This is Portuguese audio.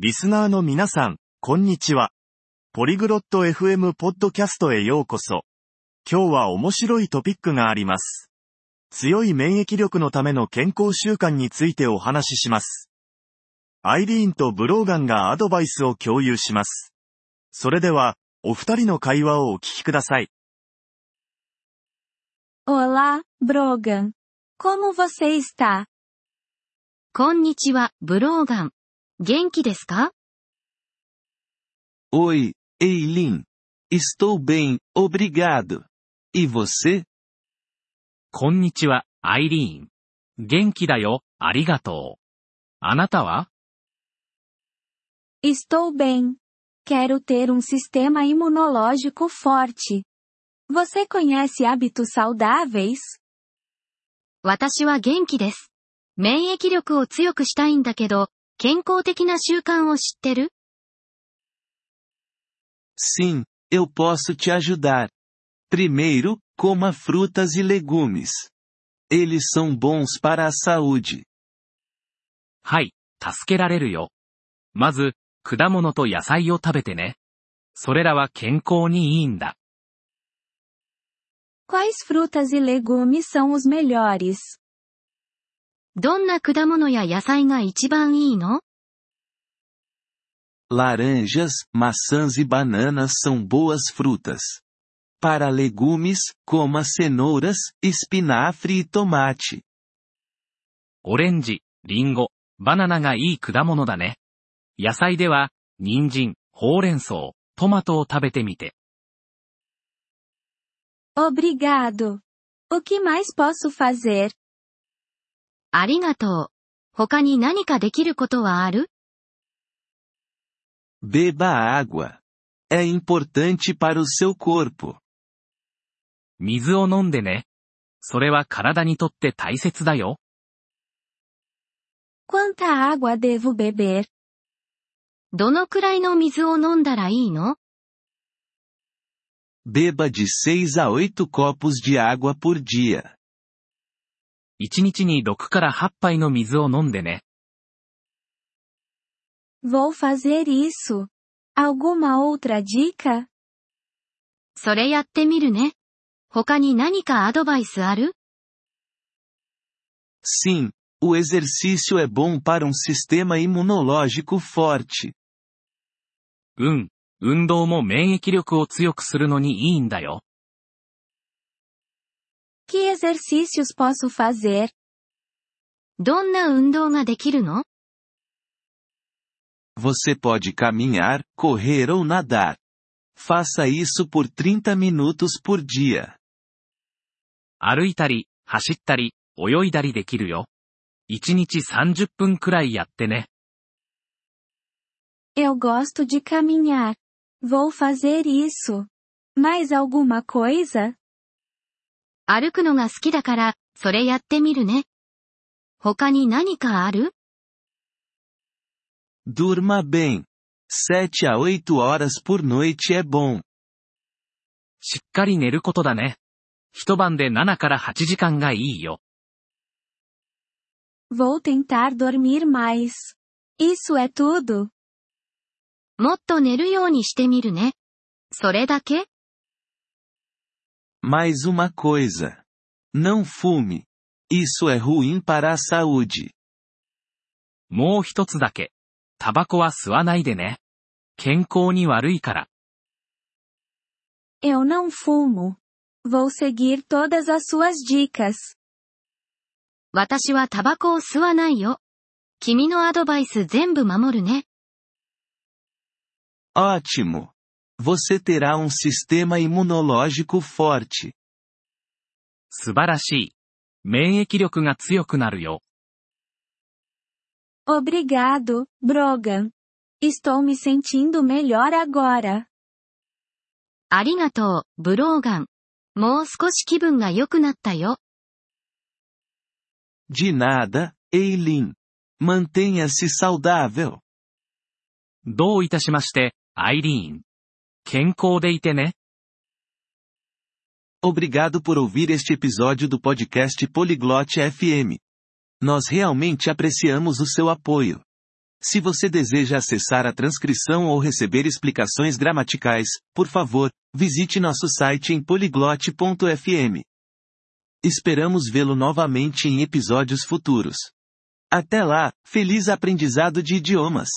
リスナーの皆さん、こんにちは。ポリグロット FM ポッドキャストへようこそ。今日は面白いトピックがあります。強い免疫力のための健康習慣についてお話しします。アイリーンとブローガンがアドバイスを共有します。それでは、お二人の会話をお聞きください。Olá, Brogan. Como você está? こんにちは、ブローガン。元気ですか Oi, Eileen. Estou bem, obrigado. E você? こんにちは、アイリーン。元気だよ、ありがとう。あなたは Estou bem. Quero ter um sistema imunológico forte. Você conhece hábitos saudáveis? 私は元気です。免疫力を強くしたいんだけど、 健康的な習慣を知ってる Sim, eu posso te ajudar. Primeiro, coma frutas e legumes. Eles são bons para a saúde. はい、助けられるよ。まず、果物と野菜を食べてね。それらは健康にいいんだ。 Quais frutas e legumes são os melhores? どんな果物や野菜が一番いいの Laranjas, maçãs e bananas são boas frutas. Para legumes, coma cenouras, espinafre e tomate. オレンジ、リンゴ、バナナがいい果物だね。野菜では、人参、ほうれん草、トマトを食べてみて。 Obrigado. O que mais posso fazer? ありがとう。他に何かできることはある Beba água. É importante para o seu corpo. 水を飲んでね。それは体にとって大切だよ。Quanta água devo beber? どのくらいの水を飲んだらいいの Beba de 6 a 8 copos de água por dia. 1日に6から8杯の水を飲んでね。Vou fazer isso. Alguma outra dica? それやってみるね。他に何かアドバイスある Sim, o exercício é bom para um sistema imunológico forte. うん。運動も免疫力を強くするのにいいんだよ。Que exercícios posso fazer? どんな運動ができるの Você pode caminhar, correr ou nadar. Faça isso por 30 minutos por dia. 歩いたり、走ったり、泳いだりできるよ。1日30分くらいやってね。 Eu gosto de caminhar. Vou fazer isso. Mais alguma coisa? 歩くのが好きだから、それやってみるね。他に何かある？Durma bem. 7 a 8 horas por noite é bom. しっかり寝ることだね。一晩で7から8時間がいいよ。Vou tentar dormir mais. Isso é tudo. もっと寝るようにしてみるね。それだけ？Mais uma coisa. Não fume. Isso é ruim para a saúde. もう一つだけ。タバコは吸わないでね。健康に悪いから。 Eu não fumo. Vou seguir todas as suas dicas. 私はタバコを吸わないよ。君のアドバイス全部守るね。 Ótimo! Você terá um sistema imunológico forte. 素晴らしい。免疫力が強くなるよ。 Obrigado, Brogan. Estou me sentindo melhor agora. ありがとう、ブローガン。もう少し気分が良くなったよ。 De nada, Eileen. Mantenha-se saudável. どういたしまして、アイリーン。 Obrigado por ouvir este episódio do podcast Poliglote FM. Nós realmente apreciamos o seu apoio. Se você deseja acessar a transcrição ou receber explicações gramaticais, por favor, visite nosso site em poliglote.fm. Esperamos vê-lo novamente em episódios futuros. Até lá, feliz aprendizado de idiomas!